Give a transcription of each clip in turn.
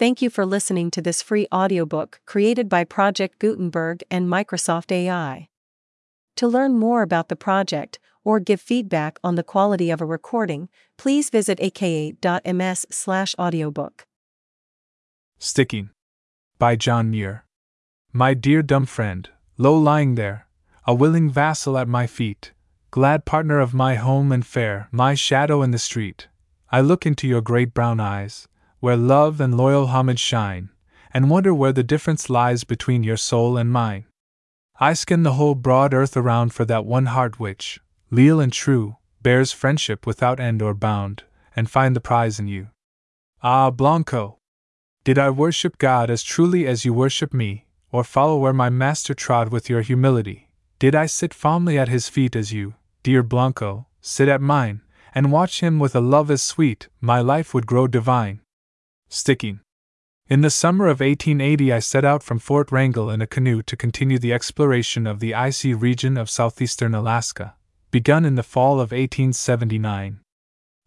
Thank you for listening to this free audiobook created by Project Gutenberg and Microsoft AI. To learn more about the project or give feedback on the quality of a recording, please visit aka.ms/audiobook. Stickeen. By John Muir. My dear dumb friend, low lying there, a willing vassal at my feet, glad partner of my home and fare, my shadow in the street, I look into your great brown eyes, where love and loyal homage shine, and wonder where the difference lies between your soul and mine. I scan the whole broad earth around for that one heart which, leal and true, bears friendship without end or bound, and find the prize in you. Ah, Blanco! Did I worship God as truly as you worship me, or follow where my master trod with your humility? Did I sit fondly at his feet as you, dear Blanco, sit at mine, and watch him with a love as sweet, my life would grow divine. Stickeen. In the summer of 1880, I set out from Fort Wrangell in a canoe to continue the exploration of the icy region of southeastern Alaska, begun in the fall of 1879.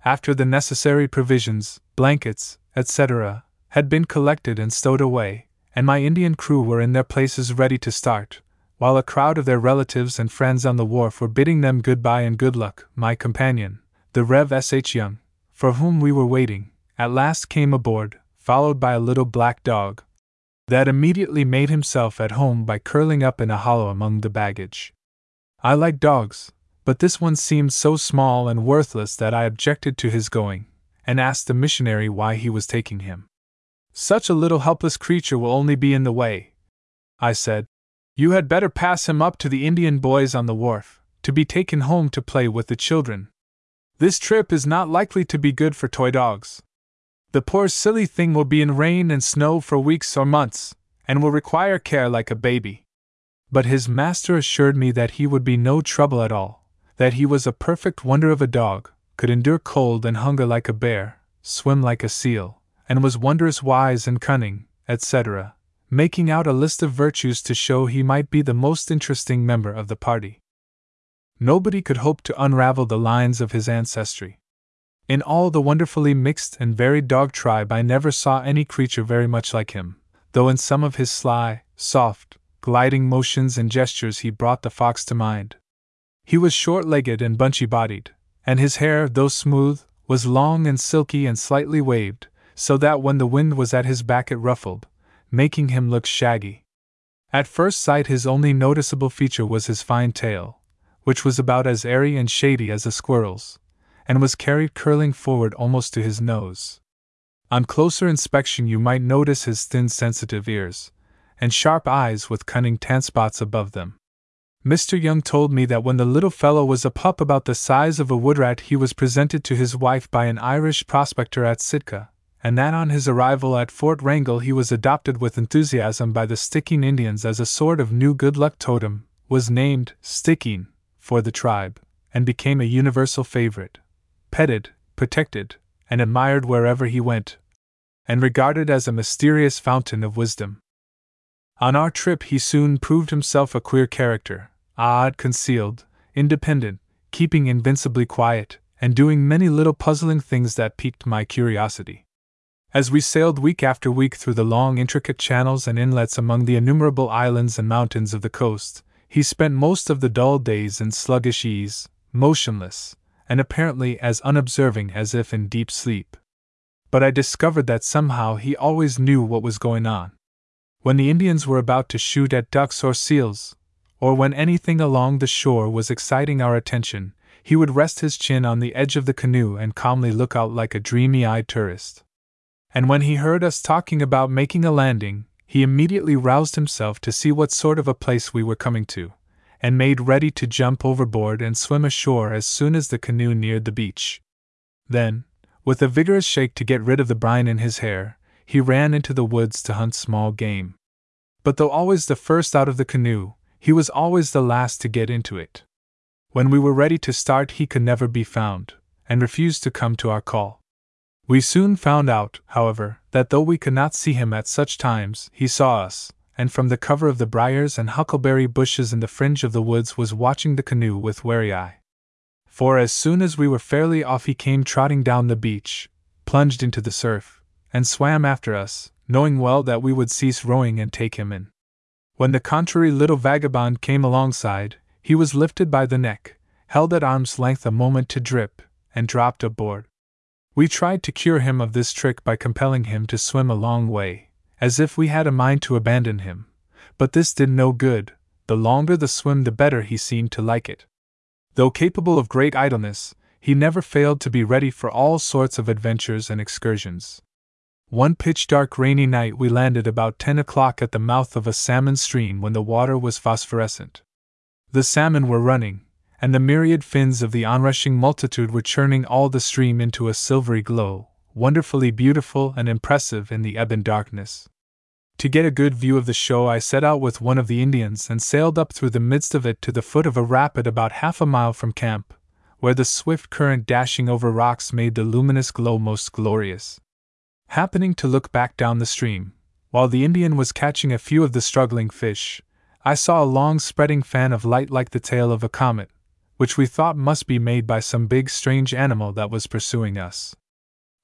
After the necessary provisions, blankets, etc., had been collected and stowed away, and my Indian crew were in their places ready to start, while a crowd of their relatives and friends on the wharf were bidding them good goodbye and good luck, my companion, the Rev. S. H. Young, for whom we were waiting, at last came aboard, followed by a little black dog, that immediately made himself at home by curling up in a hollow among the baggage. I like dogs, but this one seemed so small and worthless that I objected to his going, and asked the missionary why he was taking him. Such a little helpless creature will only be in the way, I said, you had better pass him up to the Indian boys on the wharf, to be taken home to play with the children. This trip is not likely to be good for toy dogs. The poor silly thing will be in rain and snow for weeks or months, and will require care like a baby. But his master assured me that he would be no trouble at all, that he was a perfect wonder of a dog, could endure cold and hunger like a bear, swim like a seal, and was wondrous wise and cunning, etc making out a list of virtues to show he might be the most interesting member of the party. Nobody could hope to unravel the lines of his ancestry. In all the wonderfully mixed and varied dog tribe, I never saw any creature very much like him, though in some of his sly, soft, gliding motions and gestures he brought the fox to mind. He was short legged and bunchy bodied, and his hair, though smooth, was long and silky and slightly waved, so that when the wind was at his back it ruffled, making him look shaggy. At first sight, his only noticeable feature was his fine tail, which was about as airy and shady as a squirrel's, and was carried curling forward almost to his nose. On closer inspection, you might notice his thin, sensitive ears, and sharp eyes with cunning tan spots above them. Mr. Young told me that when the little fellow was a pup about the size of a woodrat, he was presented to his wife by an Irish prospector at Sitka, and that on his arrival at Fort Wrangel he was adopted with enthusiasm by the Stickeen Indians as a sort of new good luck totem, was named Stickeen for the tribe, and became a universal favorite, petted, protected, and admired wherever he went, and regarded as a mysterious fountain of wisdom. On our trip, he soon proved himself a queer character, odd, concealed, independent, keeping invincibly quiet, and doing many little puzzling things that piqued my curiosity. As we sailed week after week through the long, intricate channels and inlets among the innumerable islands and mountains of the coast, he spent most of the dull days in sluggish ease, motionless, and apparently as unobserving as if in deep sleep. But I discovered that somehow he always knew what was going on. When the Indians were about to shoot at ducks or seals, or when anything along the shore was exciting our attention, he would rest his chin on the edge of the canoe and calmly look out like a dreamy eyed tourist and when he heard us talking about making a landing, he immediately roused himself to see what sort of a place we were coming to, and made ready to jump overboard and swim ashore as soon as the canoe neared the beach. Then, with a vigorous shake to get rid of the brine in his hair, he ran into the woods to hunt small game. But though always the first out of the canoe, he was always the last to get into it. When we were ready to start, he could never be found, and refused to come to our call. We soon found out, however, that though we could not see him at such times, he saw us, and from the cover of the briars and huckleberry bushes in the fringe of the woods was watching the canoe with wary eye. For as soon as we were fairly off, he came trotting down the beach, plunged into the surf, and swam after us, knowing well that we would cease rowing and take him in. When the contrary little vagabond came alongside, he was lifted by the neck, held at arm's length a moment to drip, and dropped aboard. We tried to cure him of this trick by compelling him to swim a long way, as if we had a mind to abandon him, but this did no good, the longer the swim the better he seemed to like it. Though capable of great idleness, he never failed to be ready for all sorts of adventures and excursions. One pitch dark rainy night we landed about ten o'clock at the mouth of a salmon stream when the water was phosphorescent. The salmon were running, and the myriad fins of the onrushing multitude were churning all the stream into a silvery glow, wonderfully beautiful and impressive in the ebon darkness. To get a good view of the show, I set out with one of the Indians and sailed up through the midst of it to the foot of a rapid about half a mile from camp, where the swift current dashing over rocks made the luminous glow most glorious. Happening to look back down the stream, while the Indian was catching a few of the struggling fish, I saw a long spreading fan of light like the tail of a comet, which we thought must be made by some big strange animal that was pursuing us.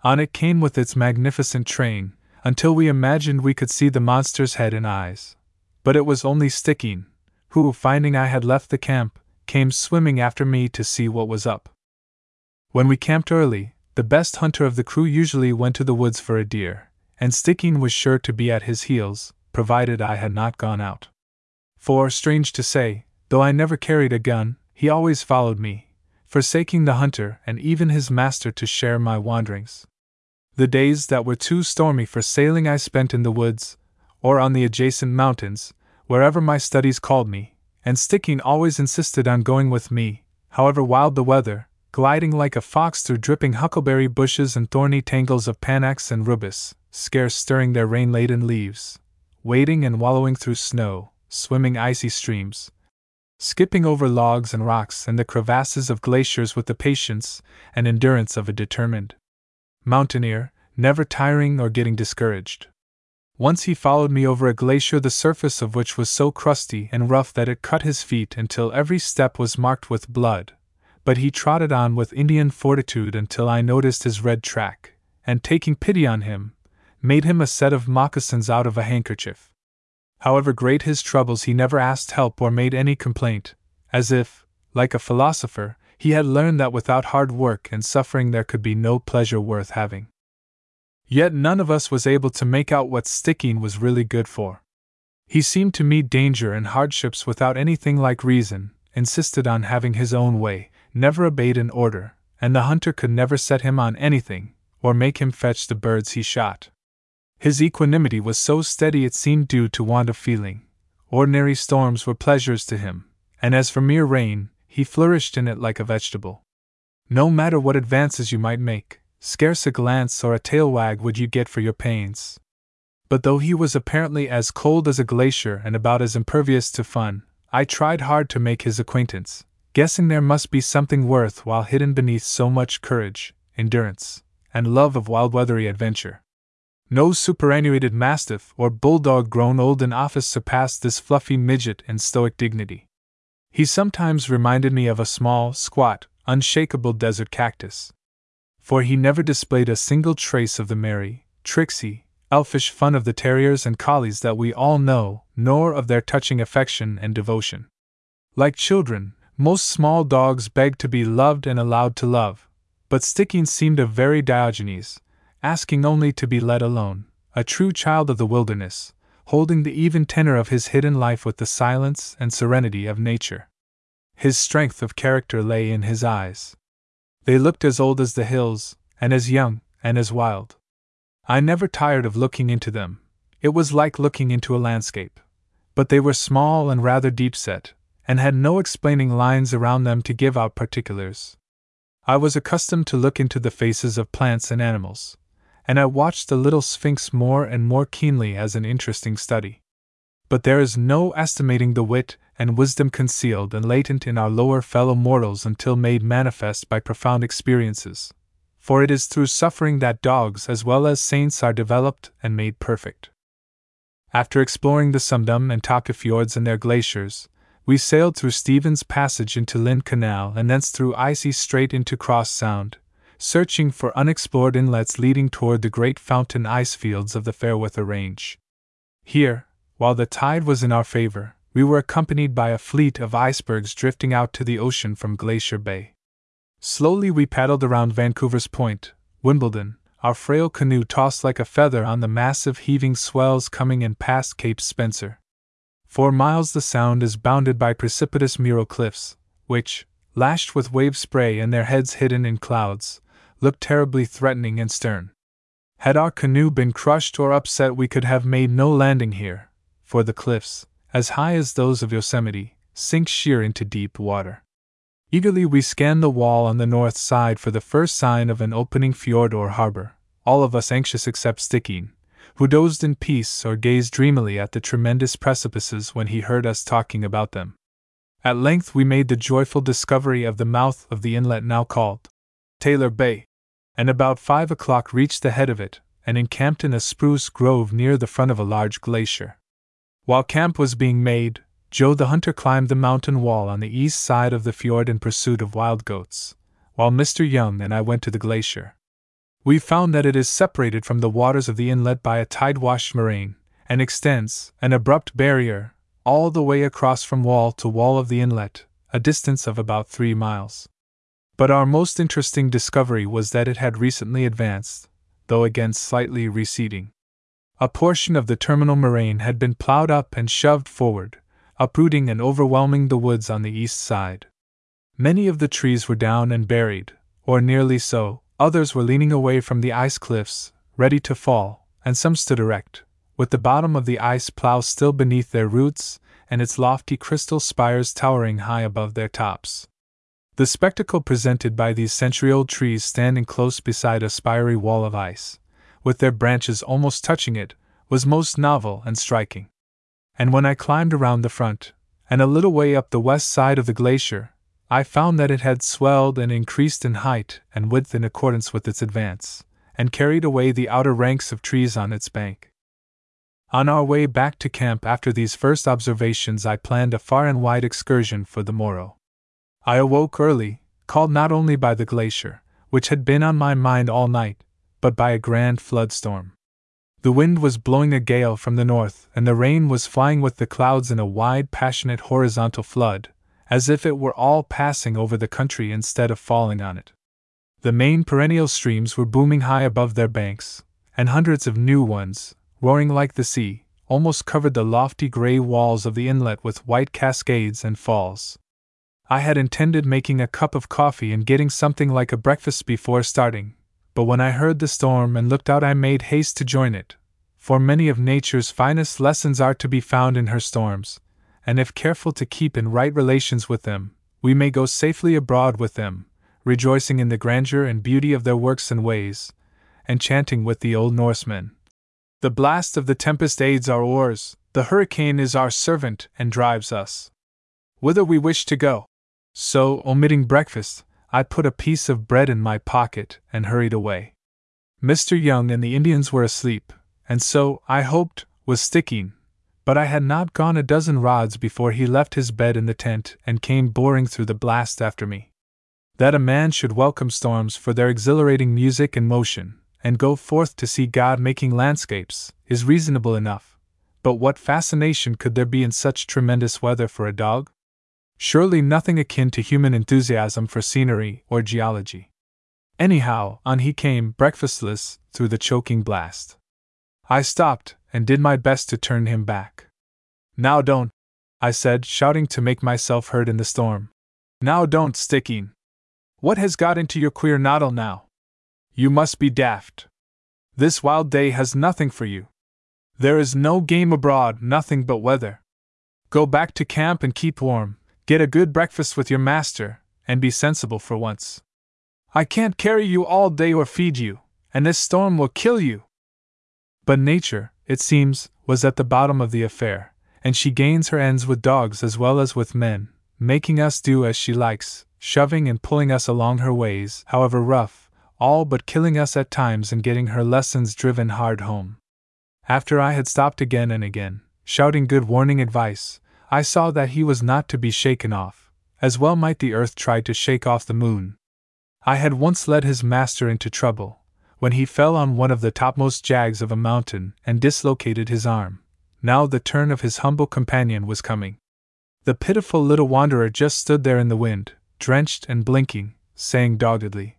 On it came with its magnificent train, until we imagined we could see the monster's head and eyes. But it was only Stickeen, who, finding I had left the camp, came swimming after me to see what was up. When we camped early, the best hunter of the crew usually went to the woods for a deer, and Stickeen was sure to be at his heels, provided I had not gone out. For, strange to say, though I never carried a gun, he always followed me, forsaking the hunter and even his master to share my wanderings. The days that were too stormy for sailing I spent in the woods, or on the adjacent mountains, wherever my studies called me, and Stickeen always insisted on going with me, however wild the weather, gliding like a fox through dripping huckleberry bushes and thorny tangles of panax and rubus, scarce stirring their rain laden leaves, wading and wallowing through snow, swimming icy streams, skipping over logs and rocks and the crevasses of glaciers with the patience and endurance of a determined mountaineer, never tiring or getting discouraged. Once he followed me over a glacier the surface of which was so crusty and rough that it cut his feet until every step was marked with blood, but he trotted on with Indian fortitude until I noticed his red track, and taking pity on him, made him a set of moccasins out of a handkerchief. However great his troubles, he never asked help or made any complaint, as if, like a philosopher, he had learned that without hard work and suffering there could be no pleasure worth having. Yet none of us was able to make out what Stickeen was really good for. He seemed to meet danger and hardships without anything like reason, insisted on having his own way, never obeyed an order, and the hunter could never set him on anything, or make him fetch the birds he shot. His equanimity was so steady it seemed due to want of feeling. Ordinary storms were pleasures to him, and as for mere rain, he flourished in it like a vegetable. No matter what advances you might make, scarce a glance or a tail wag would you get for your pains. But though he was apparently as cold as a glacier and about as impervious to fun, I tried hard to make his acquaintance, guessing there must be something worth while hidden beneath so much courage, endurance, and love of wild weathery adventure. No superannuated mastiff or bulldog grown old in office surpassed this fluffy midget in stoic dignity. He sometimes reminded me of a small, squat, unshakable desert cactus. For he never displayed a single trace of the merry, tricksy, elfish fun of the terriers and collies that we all know, nor of their touching affection and devotion. Like children, most small dogs beg to be loved and allowed to love, but Stickeen seemed a very Diogenes, asking only to be let alone, a true child of the wilderness, holding the even tenor of his hidden life with the silence and serenity of nature. His strength of character lay in his eyes. They looked as old as the hills, and as young, and as wild. I never tired of looking into them, it was like looking into a landscape. But they were small and rather deep set, and had no explaining lines around them to give out particulars. I was accustomed to look into the faces of plants and animals, and I watched the little sphinx more and more keenly as an interesting study. But there is no estimating the wit and wisdom concealed and latent in our lower fellow mortals until made manifest by profound experiences, for it is through suffering that dogs as well as saints are developed and made perfect. After exploring the Sumdum and Taka fjords and their glaciers, we sailed through Stevens Passage into Lynn Canal and thence through Icy Strait into Cross Sound, searching for unexplored inlets leading toward the great fountain ice fields of the Fairweather Range. Here, while the tide was in our favor, we were accompanied by a fleet of icebergs drifting out to the ocean from Glacier Bay. Slowly we paddled around Vancouver's Point, Wimbledon, our frail canoe tossed like a feather on the massive heaving swells coming in past Cape Spencer. For miles the sound is bounded by precipitous mural cliffs, which, lashed with wave spray and their heads hidden in clouds, look terribly threatening and stern. Had our canoe been crushed or upset, we could have made no landing here, for the cliffs, as high as those of Yosemite, sink sheer into deep water. Eagerly we scanned the wall on the north side for the first sign of an opening fjord or harbor, all of us anxious except Stickeen, who dozed in peace or gazed dreamily at the tremendous precipices when he heard us talking about them. At length we made the joyful discovery of the mouth of the inlet now called Taylor Bay, and about five o'clock reached the head of it, and encamped in a spruce grove near the front of a large glacier. While camp was being made, Joe the hunter climbed the mountain wall on the east side of the fjord in pursuit of wild goats, while Mr. Young and I went to the glacier. We found that it is separated from the waters of the inlet by a tide washed moraine, and extends, an abrupt barrier, all the way across from wall to wall of the inlet, a distance of about three miles. But our most interesting discovery was that it had recently advanced, though again slightly receding. A portion of the terminal moraine had been plowed up and shoved forward, uprooting and overwhelming the woods on the east side. Many of the trees were down and buried, or nearly so, others were leaning away from the ice cliffs, ready to fall, and some stood erect, with the bottom of the ice plow still beneath their roots and its lofty crystal spires towering high above their tops. The spectacle presented by these century old trees standing close beside a spiry wall of ice, with their branches almost touching it, was most novel and striking and when I climbed around the front, and a little way up the west side of the glacier, I found that it had swelled and increased in height and width in accordance with its advance, and carried away the outer ranks of trees on its bank. On our way back to camp after these first observations, I planned a far and wide excursion for the morrow. I awoke early, called not only by the glacier, which had been on my mind all night, but by a grand flood storm. The wind was blowing a gale from the north, and the rain was flying with the clouds in a wide, passionate horizontal flood, as if it were all passing over the country instead of falling on it. The main perennial streams were booming high above their banks, and hundreds of new ones, roaring like the sea, almost covered the lofty gray walls of the inlet with white cascades and falls. I had intended making a cup of coffee and getting something like a breakfast before starting, but when I heard the storm and looked out, I made haste to join it, for many of nature's finest lessons are to be found in her storms, and if careful to keep in right relations with them, we may go safely abroad with them, rejoicing in the grandeur and beauty of their works and ways, and chanting with the old Norsemen. The blast of the tempest aids our oars, the hurricane is our servant and drives us whither we wish to go. So, omitting breakfast, I put a piece of bread in my pocket and hurried away. Mr. Young and the Indians were asleep, and so, I hoped, was Stickeen, but I had not gone a dozen rods before he left his bed in the tent and came boring through the blast after me. That a man should welcome storms for their exhilarating music and motion, and go forth to see God making landscapes, is reasonable enough. But what fascination could there be in such tremendous weather for a dog? Surely nothing akin to human enthusiasm for scenery or geology. Anyhow, on he came, breakfastless, through the choking blast. I stopped and did my best to turn him back. Now don't, I said, shouting to make myself heard in the storm. Now don't, Stickeen. What has got into your queer noddle now? You must be daft. This wild day has nothing for you. There is no game abroad, nothing but weather. Go back to camp and keep warm, Get a good breakfast with your master, and be sensible for once. I can't carry you all day or feed you, and this storm will kill you. But nature, it seems, was at the bottom of the affair, and she gains her ends with dogs as well as with men, making us do as she likes, shoving and pulling us along her ways, however rough, all but killing us at times and getting her lessons driven hard home. After I had stopped again and again, shouting good warning advice, I saw that he was not to be shaken off, as well might the earth try to shake off the moon. I had once led his master into trouble, when he fell on one of the topmost jags of a mountain and dislocated his arm. Now the turn of his humble companion was coming. The pitiful little wanderer just stood there in the wind, drenched and blinking, saying doggedly,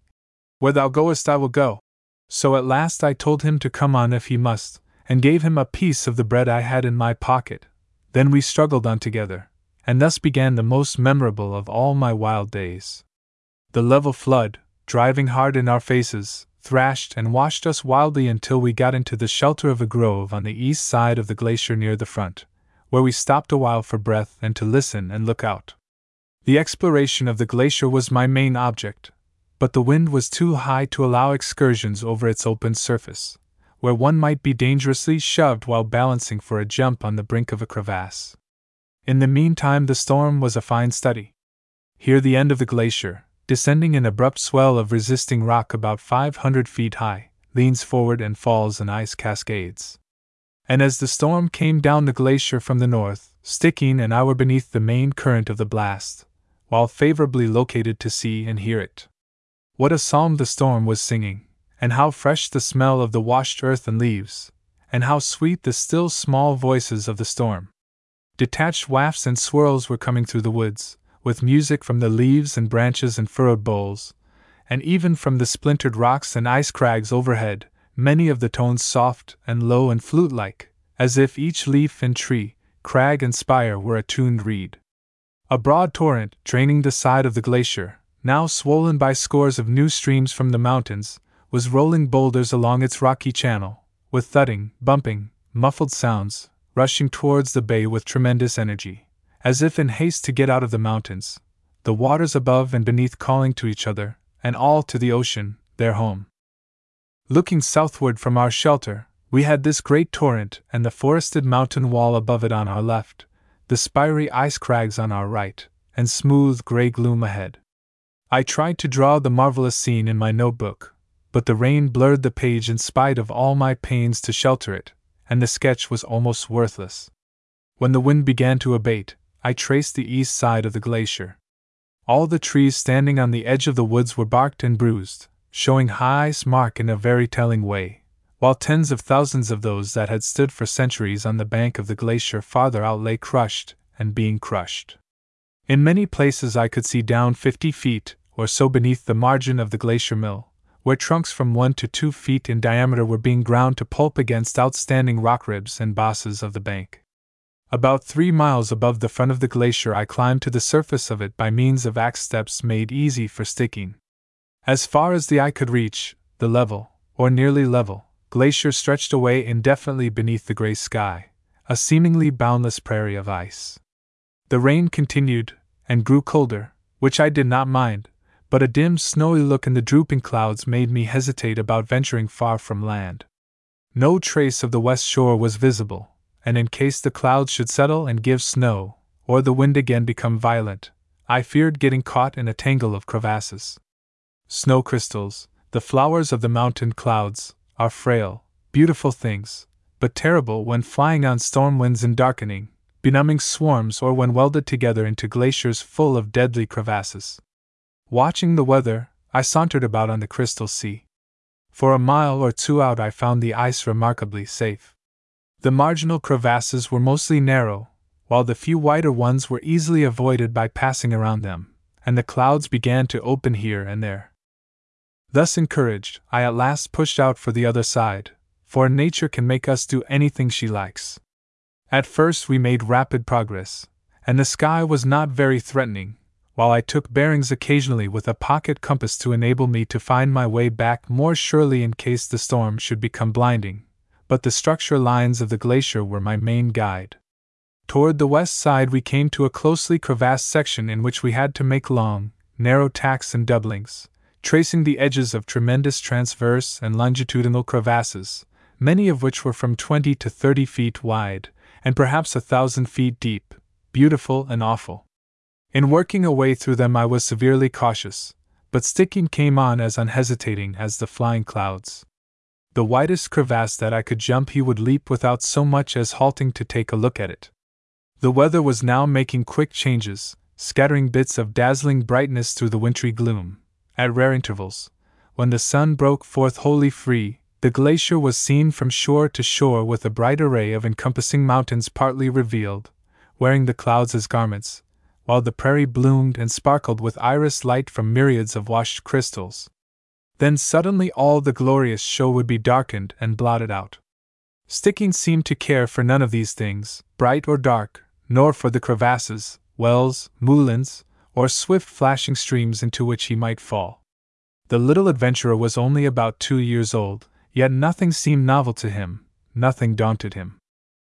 Where thou goest, I will go. So at last I told him to come on if he must, and gave him a piece of the bread I had in my pocket. Then we struggled on together, and thus began the most memorable of all my wild days. The level flood, driving hard in our faces, thrashed and washed us wildly until we got into the shelter of a grove on the east side of the glacier near the front, where we stopped a while for breath and to listen and look out. The exploration of the glacier was my main object, but the wind was too high to allow excursions over its open surface, where one might be dangerously shoved while balancing for a jump on the brink of a crevasse. In the meantime, the storm was a fine study. Here, the end of the glacier, descending an abrupt swell of resisting rock about 500 feet high, leans forward and falls in ice cascades. And as the storm came down the glacier from the north, Stickeen an hour beneath the main current of the blast, while favorably located to see and hear it. What a psalm the storm was singing, and how fresh the smell of the washed earth and leaves, and how sweet the still small voices of the storm. Detached wafts and swirls were coming through the woods, with music from the leaves and branches and furrowed boles, and even from the splintered rocks and ice crags overhead, many of the tones soft and low and flute like, as if each leaf and tree, crag and spire were a tuned reed. A broad torrent, draining the side of the glacier, now swollen by scores of new streams from the mountains, was rolling boulders along its rocky channel, with thudding, bumping, muffled sounds, rushing towards the bay with tremendous energy as if in haste to get out of the mountains, the waters above and beneath calling to each other, and all to the ocean, their home. Looking southward from our shelter, we had this great torrent and the forested mountain wall above it on our left, the spiry ice crags on our right, and smooth gray gloom ahead. I tried to draw the marvelous scene in my notebook, but the rain blurred the page in spite of all my pains to shelter it, and the sketch was almost worthless. When the wind began to abate, I traced the east side of the glacier. All the trees standing on the edge of the woods were barked and bruised, showing high mark in a very telling way, while tens of thousands of those that had stood for centuries on the bank of the glacier farther out lay crushed and being crushed. In many places I could see down fifty feet or so beneath the margin of the glacier mill, where trunks from one to two feet in diameter were being ground to pulp against outstanding rock ribs and bosses of the bank. About three miles above the front of the glacier, I climbed to the surface of it by means of axe steps made easy for Stickeen. As far as the eye could reach, the level, or nearly level, glacier stretched away indefinitely beneath the gray sky, a seemingly boundless prairie of ice. The rain continued, and grew colder, which I did not mind, but a dim, snowy look in the drooping clouds made me hesitate about venturing far from land. No trace of the west shore was visible, and in case the clouds should settle and give snow, or the wind again become violent, I feared getting caught in a tangle of crevasses. Snow crystals, the flowers of the mountain clouds, are frail, beautiful things, but terrible when flying on storm winds and darkening, benumbing swarms or when welded together into glaciers full of deadly crevasses. Watching the weather, I sauntered about on the crystal sea. For a mile or two out, I found the ice remarkably safe. The marginal crevasses were mostly narrow, while the few wider ones were easily avoided by passing around them, and the clouds began to open here and there. Thus encouraged, I at last pushed out for the other side, for nature can make us do anything she likes. At first, we made rapid progress, and the sky was not very threatening, while I took bearings occasionally with a pocket compass to enable me to find my way back more surely in case the storm should become blinding but the structure lines of the glacier were my main guide. Toward the west side, we came to a closely crevassed section in which we had to make long, narrow tacks and doublings, tracing the edges of tremendous transverse and longitudinal crevasses, many of which were from 20 to 30 feet wide, and perhaps a thousand feet deep, beautiful and awful. In working a way through them, I was severely cautious, but Stickeen came on as unhesitating as the flying clouds. The widest crevasse that I could jump, he would leap without so much as halting to take a look at it. The weather was now making quick changes, scattering bits of dazzling brightness through the wintry gloom, at rare intervals, when the sun broke forth wholly free, the glacier was seen from shore to shore with a bright array of encompassing mountains partly revealed, wearing the clouds as garments, while the prairie bloomed and sparkled with iris light from myriads of washed crystals. Then suddenly all the glorious show would be darkened and blotted out. Stickeen seemed to care for none of these things, bright or dark, nor for the crevasses, wells, moulins, or swift flashing streams into which he might fall. The little adventurer was only about two years old, yet nothing seemed novel to him, nothing daunted him.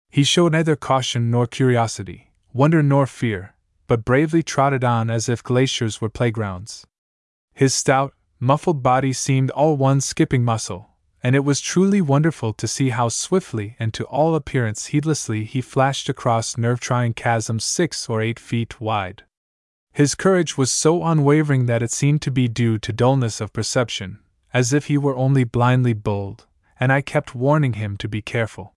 He showed neither caution nor curiosity, wonder nor fear, but bravely trotted on as if glaciers were playgrounds. His stout, muffled body seemed all one skipping muscle, and it was truly wonderful to see how swiftly and to all appearance heedlessly he flashed across nerve trying chasms six or eight feet wide. His courage was so unwavering that it seemed to be due to dullness of perception, as if he were only blindly bold, and I kept warning him to be careful.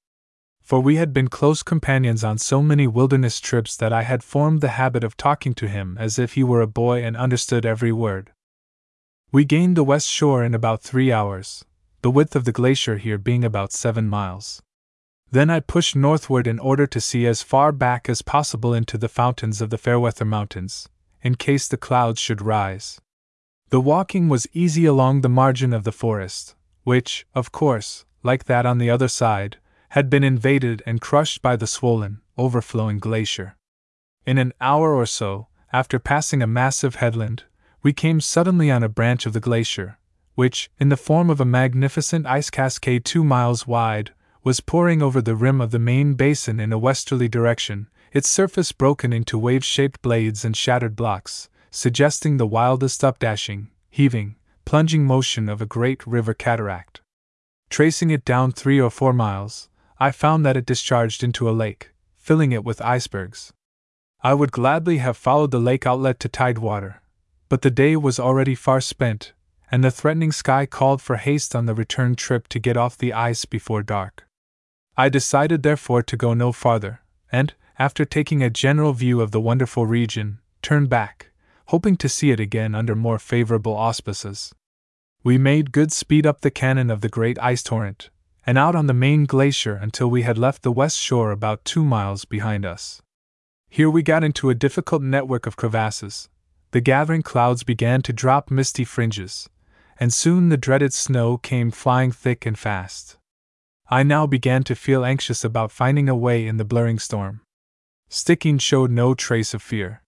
For we had been close companions on so many wilderness trips that I had formed the habit of talking to him as if he were a boy and understood every word. We gained the west shore in about three hours, the width of the glacier here being about seven miles. Then I pushed northward in order to see as far back as possible into the fountains of the Fairweather Mountains, in case the clouds should rise. The walking was easy along the margin of the forest, which, of course, like that on the other side, had been invaded and crushed by the swollen, overflowing glacier. In an hour or so, after passing a massive headland, we came suddenly on a branch of the glacier, which, in the form of a magnificent ice cascade two miles wide, was pouring over the rim of the main basin in a westerly direction, its surface broken into wave shaped blades and shattered blocks, suggesting the wildest updashing, heaving, plunging motion of a great river cataract. Tracing it down three or four miles, I found that it discharged into a lake, filling it with icebergs. I would gladly have followed the lake outlet to Tidewater, but the day was already far spent, and the threatening sky called for haste on the return trip to get off the ice before dark. I decided therefore to go no farther, and, after taking a general view of the wonderful region, turned back, hoping to see it again under more favorable auspices. We made good speed up the canon of the great ice torrent, and out on the main glacier until we had left the west shore about two miles behind us. Here we got into a difficult network of crevasses, the gathering clouds began to drop misty fringes, and soon the dreaded snow came flying thick and fast. I now began to feel anxious about finding a way in the blurring storm. Stickeen showed no trace of fear.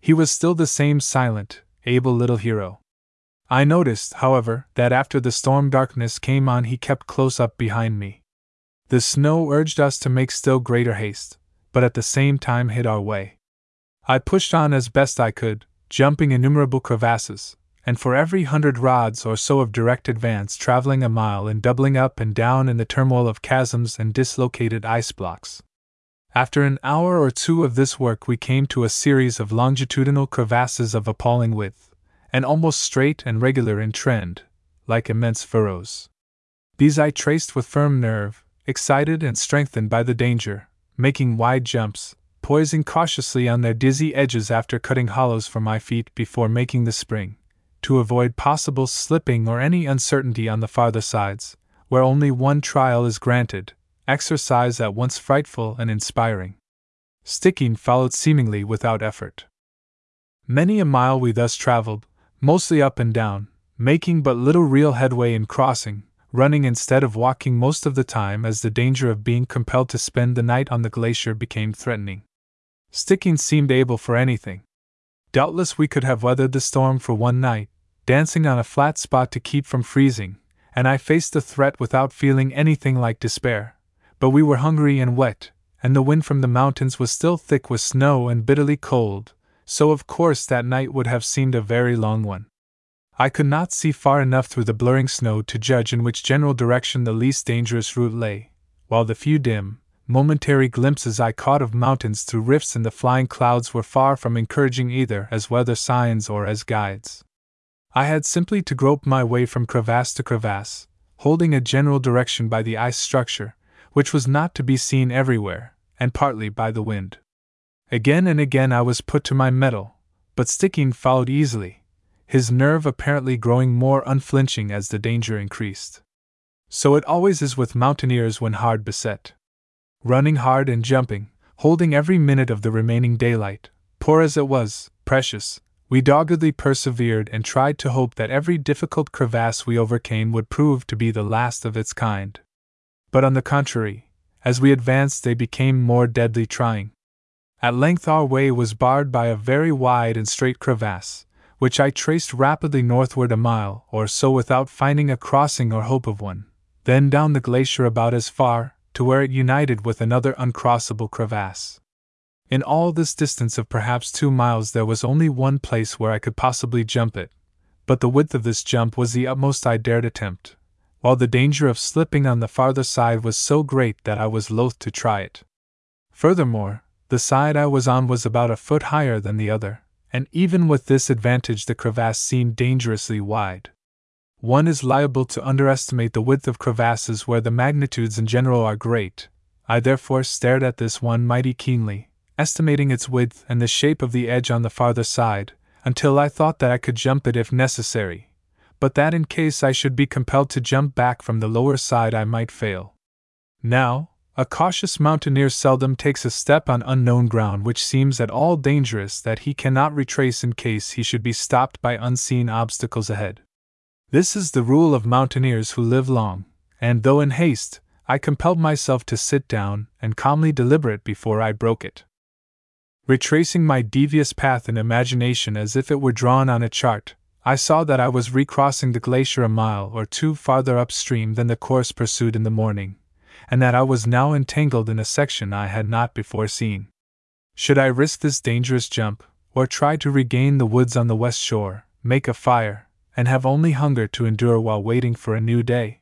He was still the same silent, able little hero. I noticed, however, that after the storm darkness came on, he kept close up behind me. The snow urged us to make still greater haste, but at the same time hid our way. I pushed on as best I could, jumping innumerable crevasses, and for every hundred rods or so of direct advance traveling a mile and doubling up and down in the turmoil of chasms and dislocated ice blocks. After an hour or two of this work, we came to a series of longitudinal crevasses of appalling width, and almost straight and regular in trend, like immense furrows. These I traced with firm nerve, excited and strengthened by the danger, making wide jumps, poising cautiously on their dizzy edges after cutting hollows for my feet before making the spring, to avoid possible slipping or any uncertainty on the farther sides, where only one trial is granted, exercise at once frightful and inspiring. Stickeen followed seemingly without effort. Many a mile we thus traveled, mostly up and down, making but little real headway in crossing, running instead of walking most of the time as the danger of being compelled to spend the night on the glacier became threatening. Stickeen seemed able for anything. Doubtless we could have weathered the storm for one night, dancing on a flat spot to keep from freezing, and I faced the threat without feeling anything like despair. But we were hungry and wet, and the wind from the mountains was still thick with snow and bitterly cold, so of course that night would have seemed a very long one. I could not see far enough through the blurring snow to judge in which general direction the least dangerous route lay, while the few dim, momentary glimpses I caught of mountains through rifts in the flying clouds were far from encouraging either as weather signs or as guides. I had simply to grope my way from crevasse to crevasse, holding a general direction by the ice structure, which was not to be seen everywhere, and partly by the wind. Again and again I was put to my mettle, but Stickeen followed easily, his nerve apparently growing more unflinching as the danger increased. So it always is with mountaineers when hard beset. Running hard and jumping, holding every minute of the remaining daylight, poor as it was, precious, we doggedly persevered and tried to hope that every difficult crevasse we overcame would prove to be the last of its kind. But on the contrary, as we advanced, they became more deadly trying. At length, our way was barred by a very wide and straight crevasse, which I traced rapidly northward a mile or so without finding a crossing or hope of one, then down the glacier about as far, to where it united with another uncrossable crevasse. In all this distance of perhaps two miles, there was only one place where I could possibly jump it, but the width of this jump was the utmost I dared attempt, while the danger of slipping on the farther side was so great that I was loath to try it. Furthermore, the side I was on was about a foot higher than the other, and even with this advantage, the crevasse seemed dangerously wide. One is liable to underestimate the width of crevasses where the magnitudes in general are great. I therefore stared at this one mighty keenly, estimating its width and the shape of the edge on the farther side, until I thought that I could jump it if necessary, but that in case I should be compelled to jump back from the lower side I might fail. Now, a cautious mountaineer seldom takes a step on unknown ground which seems at all dangerous that he cannot retrace in case he should be stopped by unseen obstacles ahead. This is the rule of mountaineers who live long, and though in haste, I compelled myself to sit down and calmly deliberate before I broke it. Retracing my devious path in imagination as if it were drawn on a chart, I saw that I was recrossing the glacier a mile or two farther upstream than the course pursued in the morning, and that I was now entangled in a section I had not before seen. Should I risk this dangerous jump, or try to regain the woods on the west shore, make a fire, and have only hunger to endure while waiting for a new day?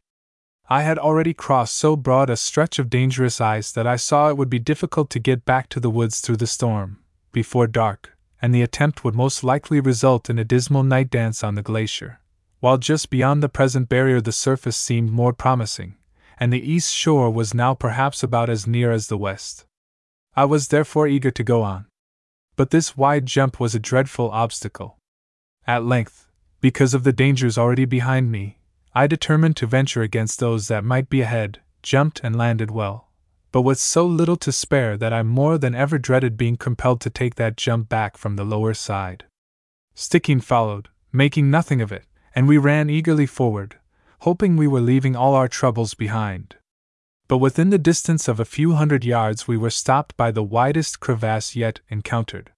I had already crossed so broad a stretch of dangerous ice that I saw it would be difficult to get back to the woods through the storm, before dark, and the attempt would most likely result in a dismal night dance on the glacier. While just beyond the present barrier the surface seemed more promising, and the east shore was now perhaps about as near as the west. I was therefore eager to go on. But this wide jump was a dreadful obstacle. At length, because of the dangers already behind me, I determined to venture against those that might be ahead, jumped and landed well, but with so little to spare that I more than ever dreaded being compelled to take that jump back from the lower side. Stickeen followed, making nothing of it, and we ran eagerly forward, hoping we were leaving all our troubles behind. But within the distance of a few hundred yards, we were stopped by the widest crevasse yet encountered.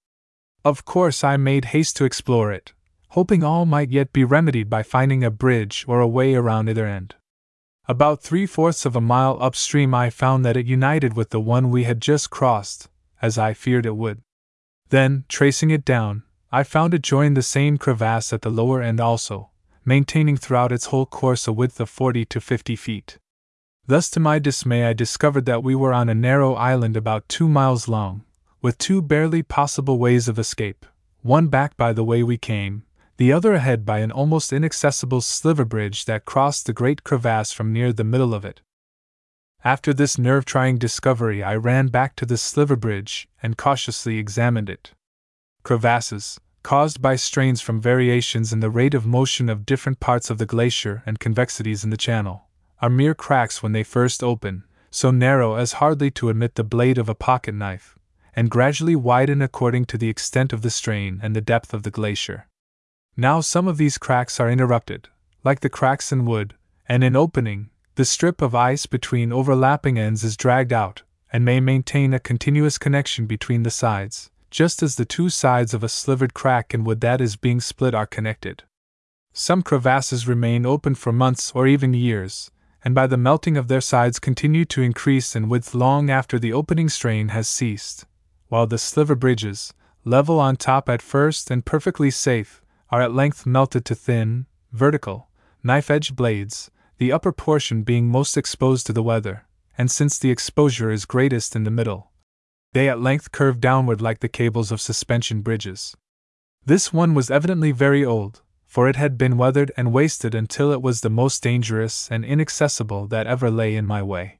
Of course, I made haste to explore it, hoping all might yet be remedied by finding a bridge or a way around either end. About three fourths of a mile upstream, I found that it united with the one we had just crossed, as I feared it would. Then, tracing it down, I found it joined the same crevasse at the lower end also, maintaining throughout its whole course a width of 40 to 50 feet. Thus, to my dismay, I discovered that we were on a narrow island about two miles long, with two barely possible ways of escape, one back by the way we came, the other ahead by an almost inaccessible sliver bridge that crossed the great crevasse from near the middle of it. After this nerve trying discovery, I ran back to the sliver bridge and cautiously examined it. Crevasses, caused by strains from variations in the rate of motion of different parts of the glacier and convexities in the channel, are mere cracks when they first open, so narrow as hardly to admit the blade of a pocket knife, and gradually widen according to the extent of the strain and the depth of the glacier. Now some of these cracks are interrupted, like the cracks in wood, and in opening, the strip of ice between overlapping ends is dragged out, and may maintain a continuous connection between the sides, just as the two sides of a slivered crack in wood that is being split are connected. Some crevasses remain open for months or even years, and by the melting of their sides continue to increase in width long after the opening strain has ceased, while the sliver bridges, level on top at first and perfectly safe, are at length melted to thin, vertical, knife edged blades, the upper portion being most exposed to the weather, and since the exposure is greatest in the middle, they at length curved downward like the cables of suspension bridges. This one was evidently very old, for it had been weathered and wasted until it was the most dangerous and inaccessible that ever lay in my way.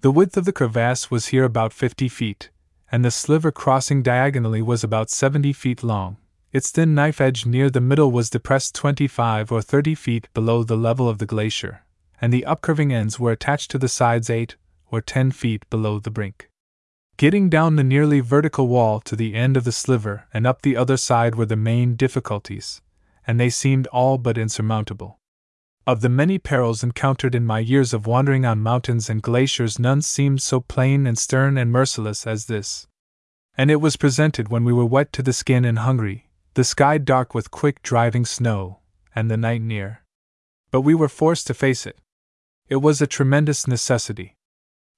The width of the crevasse was here about fifty feet, and the sliver crossing diagonally was about seventy feet long, its thin knife edge near the middle was depressed 25 or 30 feet below the level of the glacier, and the upcurving ends were attached to the sides 8 or 10 feet below the brink. Getting down the nearly vertical wall to the end of the sliver and up the other side were the main difficulties, and they seemed all but insurmountable. Of the many perils encountered in my years of wandering on mountains and glaciers, none seemed so plain and stern and merciless as this. And it was presented when we were wet to the skin and hungry, the sky dark with quick driving snow, and the night near. But we were forced to face it. It was a tremendous necessity.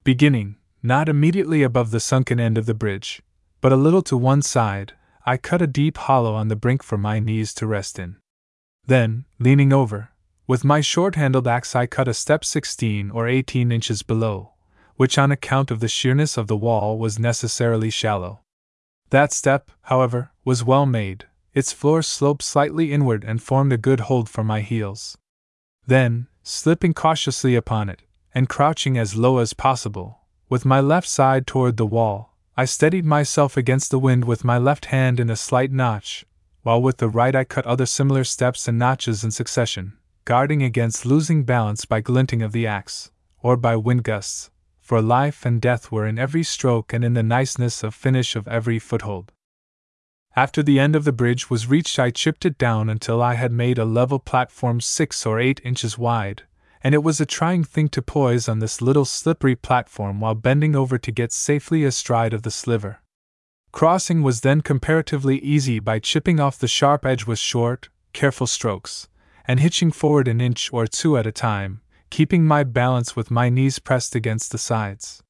Beginning, not immediately above the sunken end of the bridge, but a little to one side, I cut a deep hollow on the brink for my knees to rest in. Then, leaning over, with my short handled axe, I cut a step 16 or 18 inches below, which on account of the sheerness of the wall was necessarily shallow. That step, however, was well made, its floor sloped slightly inward and formed a good hold for my heels. Then, slipping cautiously upon it, and crouching as low as possible, with my left side toward the wall, I steadied myself against the wind with my left hand in a slight notch, while with the right I cut other similar steps and notches in succession, guarding against losing balance by glinting of the axe, or by wind gusts, for life and death were in every stroke and in the niceness of finish of every foothold. After the end of the bridge was reached, I chipped it down until I had made a level platform six or eight inches wide, and it was a trying thing to poise on this little slippery platform while bending over to get safely astride of the sliver. Crossing was then comparatively easy by chipping off the sharp edge with short, careful strokes, and hitching forward an inch or two at a time, keeping my balance with my knees pressed against the sides.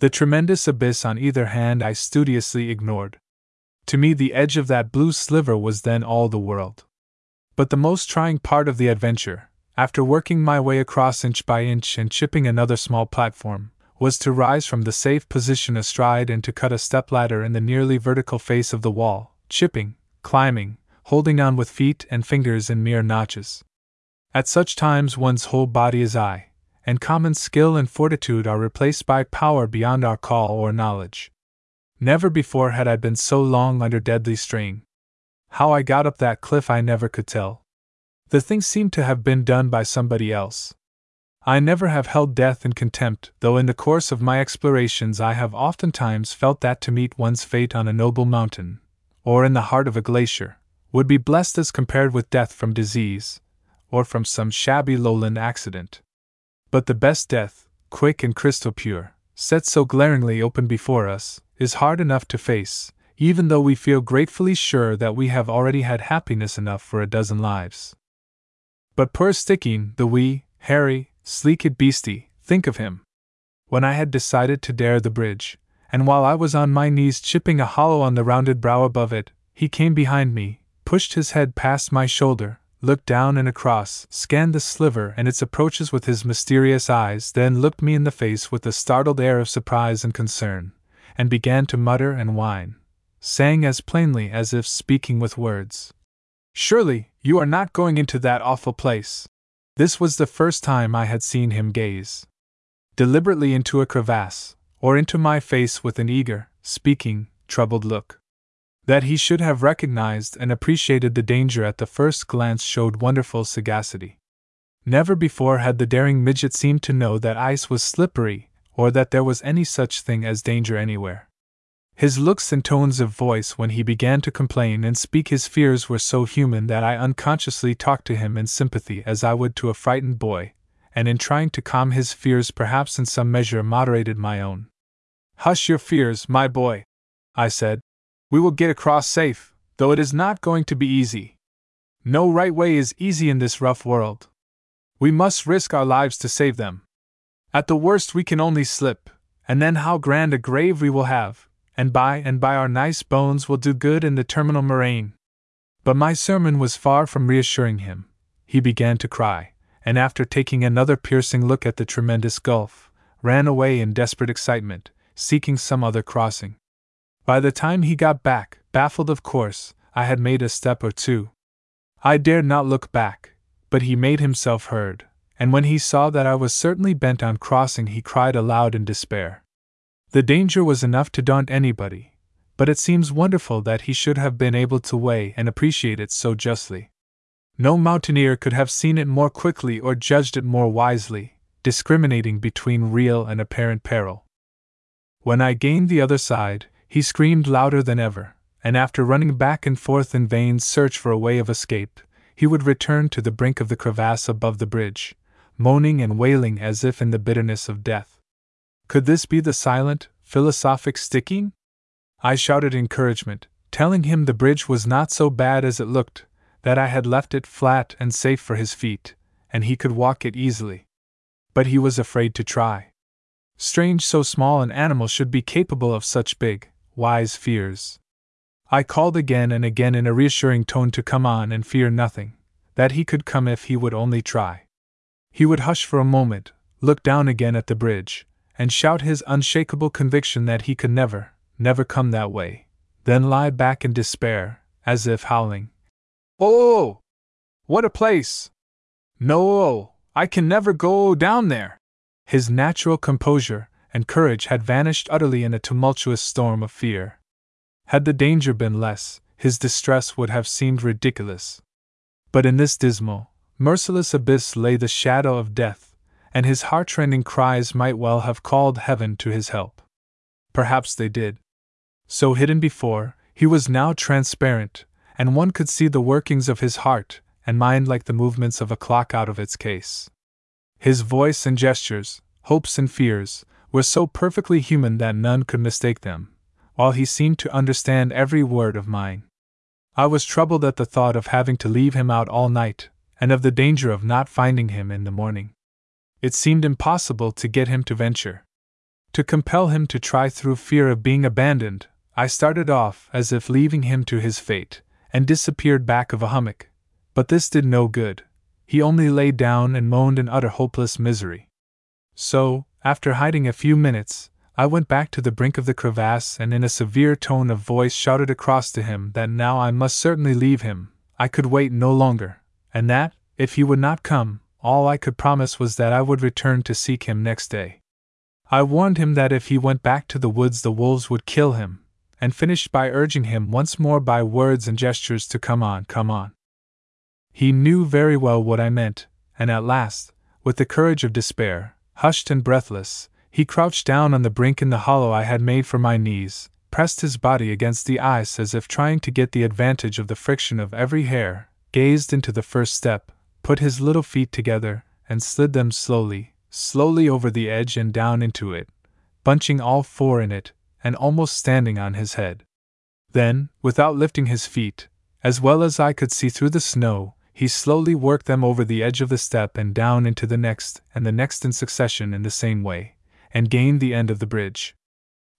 The tremendous abyss on either hand I studiously ignored. To me, the edge of that blue sliver was then all the world. But the most trying part of the adventure, after working my way across inch by inch and chipping another small platform, was to rise from the safe position astride and to cut a step ladder in the nearly vertical face of the wall, chipping, climbing, holding on with feet and fingers in mere notches. At such times one's whole body is I, and common skill and fortitude are replaced by power beyond our call or knowledge. Never before had I been so long under deadly strain. How I got up that cliff I never could tell. The thing seemed to have been done by somebody else. I never have held death in contempt, though in the course of my explorations I have oftentimes felt that to meet one's fate on a noble mountain, or in the heart of a glacier, would be blessed as compared with death from disease, or from some shabby lowland accident. But the best death, quick and crystal pure, set so glaringly open before us, is hard enough to face, even though we feel gratefully sure that we have already had happiness enough for a dozen lives. But poor Stickeen, the wee, hairy, sleeked beastie, think of him. When I had decided to dare the bridge, and while I was on my knees chipping a hollow on the rounded brow above it, he came behind me, pushed his head past my shoulder, looked down and across, scanned the sliver and its approaches with his mysterious eyes, then looked me in the face with a startled air of surprise and concern, and began to mutter and whine, saying as plainly as if speaking with words Surely, you are not going into that awful place. This was the first time I had seen him gaze deliberately into a crevasse, or into my face with an eager, speaking, troubled look. That he should have recognized and appreciated the danger at the first glance showed wonderful sagacity. Never before had the daring midget seemed to know that ice was slippery, or that there was any such thing as danger anywhere. His looks and tones of voice when he began to complain and speak his fears were so human that I unconsciously talked to him in sympathy as I would to a frightened boy, and in trying to calm his fears, perhaps in some measure moderated my own. Hush your fears, my boy, I said. We will get across safe, though it is not going to be easy. No right way is easy in this rough world. We must risk our lives to save them. At the worst, we can only slip, and then how grand a grave we will have, and by and by our nice bones will do good in the terminal moraine. But my sermon was far from reassuring him. He began to cry, and after taking another piercing look at the tremendous gulf, ran away in desperate excitement, seeking some other crossing. By the time he got back, baffled of course, I had made a step or two. I dared not look back, but he made himself heard, and when he saw that I was certainly bent on crossing, he cried aloud in despair. The danger was enough to daunt anybody, but it seems wonderful that he should have been able to weigh and appreciate it so justly. No mountaineer could have seen it more quickly or judged it more wisely, discriminating between real and apparent peril. When I gained the other side, he screamed louder than ever, and after running back and forth in vain search for a way of escape, he would return to the brink of the crevasse above the bridge, moaning and wailing as if in the bitterness of death. Could this be the silent, philosophic Stickeen? I shouted encouragement, telling him the bridge was not so bad as it looked, that I had left it flat and safe for his feet, and he could walk it easily. But he was afraid to try. Strange so small an animal should be capable of such big, wise fears. I called again and again in a reassuring tone to come on and fear nothing, that he could come if he would only try. He would hush for a moment, look down again at the bridge, and shout his unshakable conviction that he could never, never come that way, then lie back in despair, as if howling, Oh! What a place! No, I can never go down there! His natural composure and courage had vanished utterly in a tumultuous storm of fear. Had the danger been less, his distress would have seemed ridiculous. But in this dismal, merciless abyss lay the shadow of death, and his heartrending cries might well have called heaven to his help. Perhaps they did. So hidden before, he was now transparent, and one could see the workings of his heart and mind like the movements of a clock out of its case. His voice and gestures, hopes and fears, were so perfectly human that none could mistake them, while he seemed to understand every word of mine. I was troubled at the thought of having to leave him out all night, and of the danger of not finding him in the morning. It seemed impossible to get him to venture. To compel him to try through fear of being abandoned, I started off as if leaving him to his fate, and disappeared back of a hummock. But this did no good. He only lay down and moaned in utter hopeless misery. So, after hiding a few minutes, I went back to the brink of the crevasse and in a severe tone of voice shouted across to him that now I must certainly leave him, I could wait no longer, and that, if he would not come, all I could promise was that I would return to seek him next day. I warned him that if he went back to the woods the wolves would kill him, and finished by urging him once more by words and gestures to come on, come on. He knew very well what I meant, and at last, with the courage of despair, hushed and breathless, he crouched down on the brink in the hollow I had made for my knees, pressed his body against the ice as if trying to get the advantage of the friction of every hair, gazed into the first step, put his little feet together, and slid them slowly, slowly over the edge and down into it, bunching all four in it, and almost standing on his head. Then, without lifting his feet, as well as I could see through the snow, he slowly worked them over the edge of the step and down into the next and the next in succession in the same way, and gained the end of the bridge.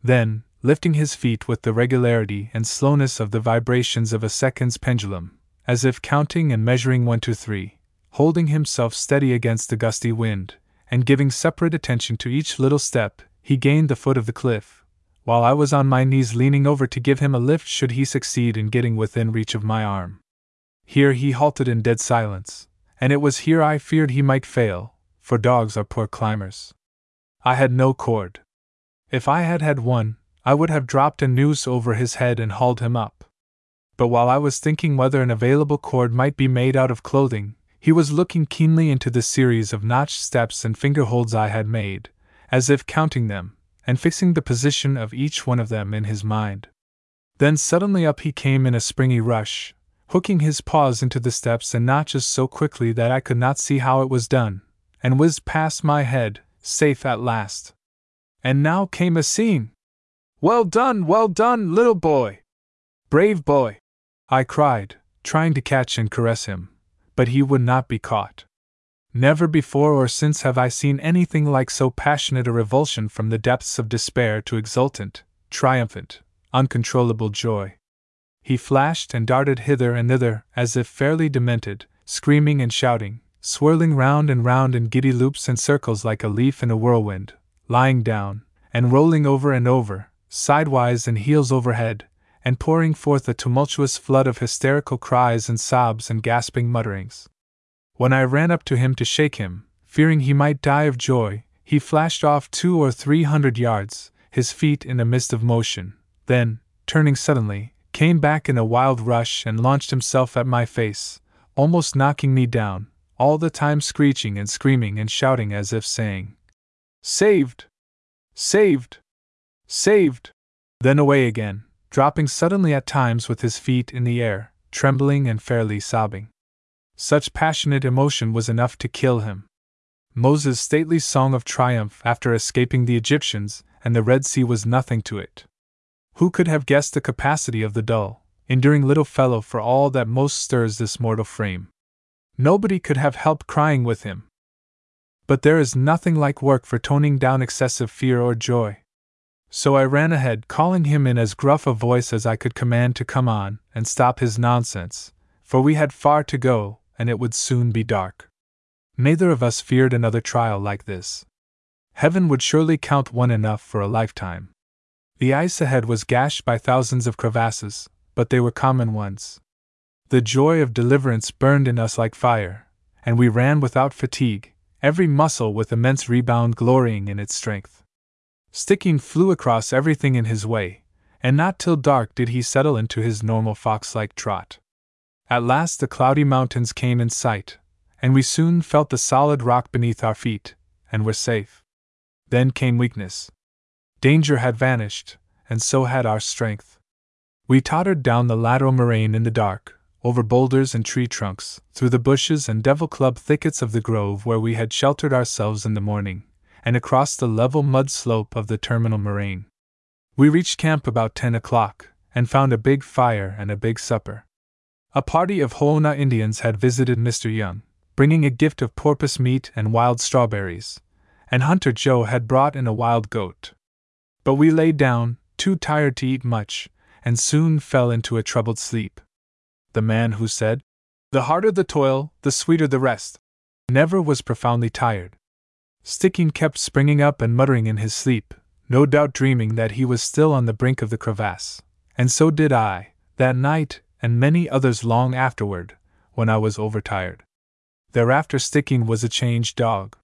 Then, lifting his feet with the regularity and slowness of the vibrations of a second's pendulum, as if counting and measuring one to three, holding himself steady against the gusty wind, and giving separate attention to each little step, he gained the foot of the cliff, while I was on my knees leaning over to give him a lift should he succeed in getting within reach of my arm. Here he halted in dead silence, and it was here I feared he might fail, for dogs are poor climbers. I had no cord. If I had had one, I would have dropped a noose over his head and hauled him up. But while I was thinking whether an available cord might be made out of clothing, he was looking keenly into the series of notched steps and finger holds I had made, as if counting them, and fixing the position of each one of them in his mind. Then suddenly up he came in a springy rush, hooking his paws into the steps and notches so quickly that I could not see how it was done, and whizzed past my head, safe at last. And now came a scene! Well done, well done, little boy! Brave boy! I cried, trying to catch and caress him, but he would not be caught. Never before or since have I seen anything like so passionate a revulsion from the depths of despair to exultant, triumphant, uncontrollable joy. He flashed and darted hither and thither as if fairly demented, screaming and shouting, swirling round and round in giddy loops and circles like a leaf in a whirlwind, lying down, and rolling over and over, sidewise and heels overhead, and pouring forth a tumultuous flood of hysterical cries and sobs and gasping mutterings. When I ran up to him to shake him, fearing he might die of joy, he flashed off two or three hundred yards, his feet in a mist of motion. Then, turning suddenly, came back in a wild rush and launched himself at my face, almost knocking me down, all the time screeching and screaming and shouting as if saying, Saved! Saved! Saved! Then away again, dropping suddenly at times with his feet in the air, trembling and fairly sobbing. Such passionate emotion was enough to kill him. Moses' stately song of triumph after escaping the Egyptians and the Red Sea was nothing to it. Who could have guessed the capacity of the dull, enduring little fellow for all that most stirs this mortal frame? Nobody could have helped crying with him. But there is nothing like work for toning down excessive fear or joy. So I ran ahead, calling him in as gruff a voice as I could command to come on and stop his nonsense, for we had far to go, and it would soon be dark. Neither of us feared another trial like this. Heaven would surely count one enough for a lifetime. The ice ahead was gashed by thousands of crevasses, but they were common ones. The joy of deliverance burned in us like fire, and we ran without fatigue, every muscle with immense rebound glorying in its strength. Stickeen flew across everything in his way, and not till dark did he settle into his normal fox like trot. At last the cloudy mountains came in sight, and we soon felt the solid rock beneath our feet, and were safe. Then came weakness. Danger had vanished, and so had our strength. We tottered down the lateral moraine in the dark, over boulders and tree trunks, through the bushes and devil club thickets of the grove where we had sheltered ourselves in the morning, and across the level mud slope of the terminal moraine. We reached camp about 10 o'clock, and found a big fire and a big supper. A party of Hoona Indians had visited Mr. Young, bringing a gift of porpoise meat and wild strawberries, and Hunter Joe had brought in a wild goat. But we lay down, too tired to eat much, and soon fell into a troubled sleep. The man who said, The harder the toil, the sweeter the rest, never was profoundly tired. Stickeen kept springing up and muttering in his sleep, no doubt dreaming that he was still on the brink of the crevasse. And so did I, that night, and many others long afterward, when I was overtired. Thereafter, Stickeen was a changed dog.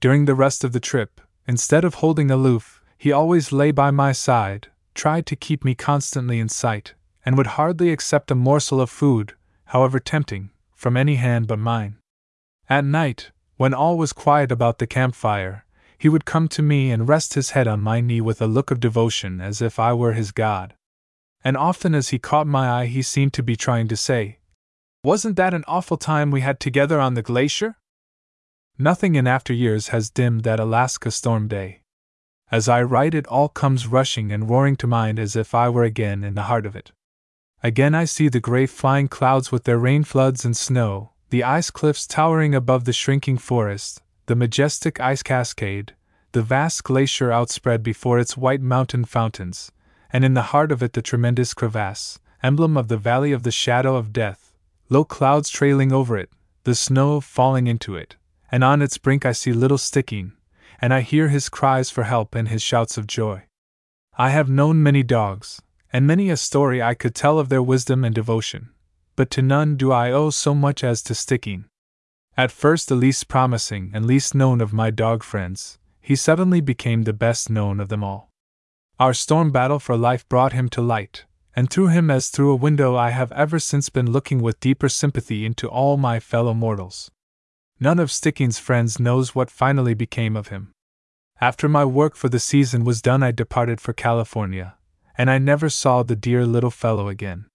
During the rest of the trip, instead of holding aloof, he always lay by my side, tried to keep me constantly in sight, and would hardly accept a morsel of food, however tempting, from any hand but mine. At night, when all was quiet about the campfire, he would come to me and rest his head on my knee with a look of devotion as if I were his God. And often as he caught my eye, he seemed to be trying to say, Wasn't that an awful time we had together on the glacier? Nothing in after years has dimmed that Alaska storm day. As I write, it all comes rushing and roaring to mind as if I were again in the heart of it. Again, I see the gray flying clouds with their rain floods and snow, the ice cliffs towering above the shrinking forest, the majestic ice cascade, the vast glacier outspread before its white mountain fountains, and in the heart of it the tremendous crevasse, emblem of the valley of the shadow of death, low clouds trailing over it, the snow falling into it, and on its brink I see little Stickeen, and I hear his cries for help and his shouts of joy. I have known many dogs, and many a story I could tell of their wisdom and devotion but to none do I owe so much as to Stickeen. At first the least promising and least known of my dog friends, he suddenly became the best known of them all. Our storm battle for life brought him to light, and through him, as through a window, I have ever since been looking with deeper sympathy into all my fellow mortals. None of Stickeen's friends knows what finally became of him. After my work for the season was done, I departed for California, and I never saw the dear little fellow again.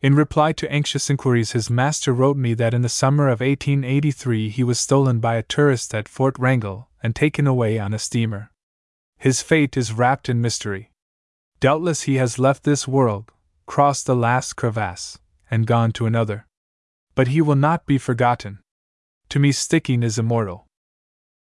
In reply to anxious inquiries, his master wrote me that in the summer of 1883 he was stolen by a tourist at Fort Wrangel and taken away on a steamer. His fate is wrapped in mystery. Doubtless he has left this world, crossed the last crevasse, and gone to another. But he will not be forgotten. To me, Stickeen is immortal.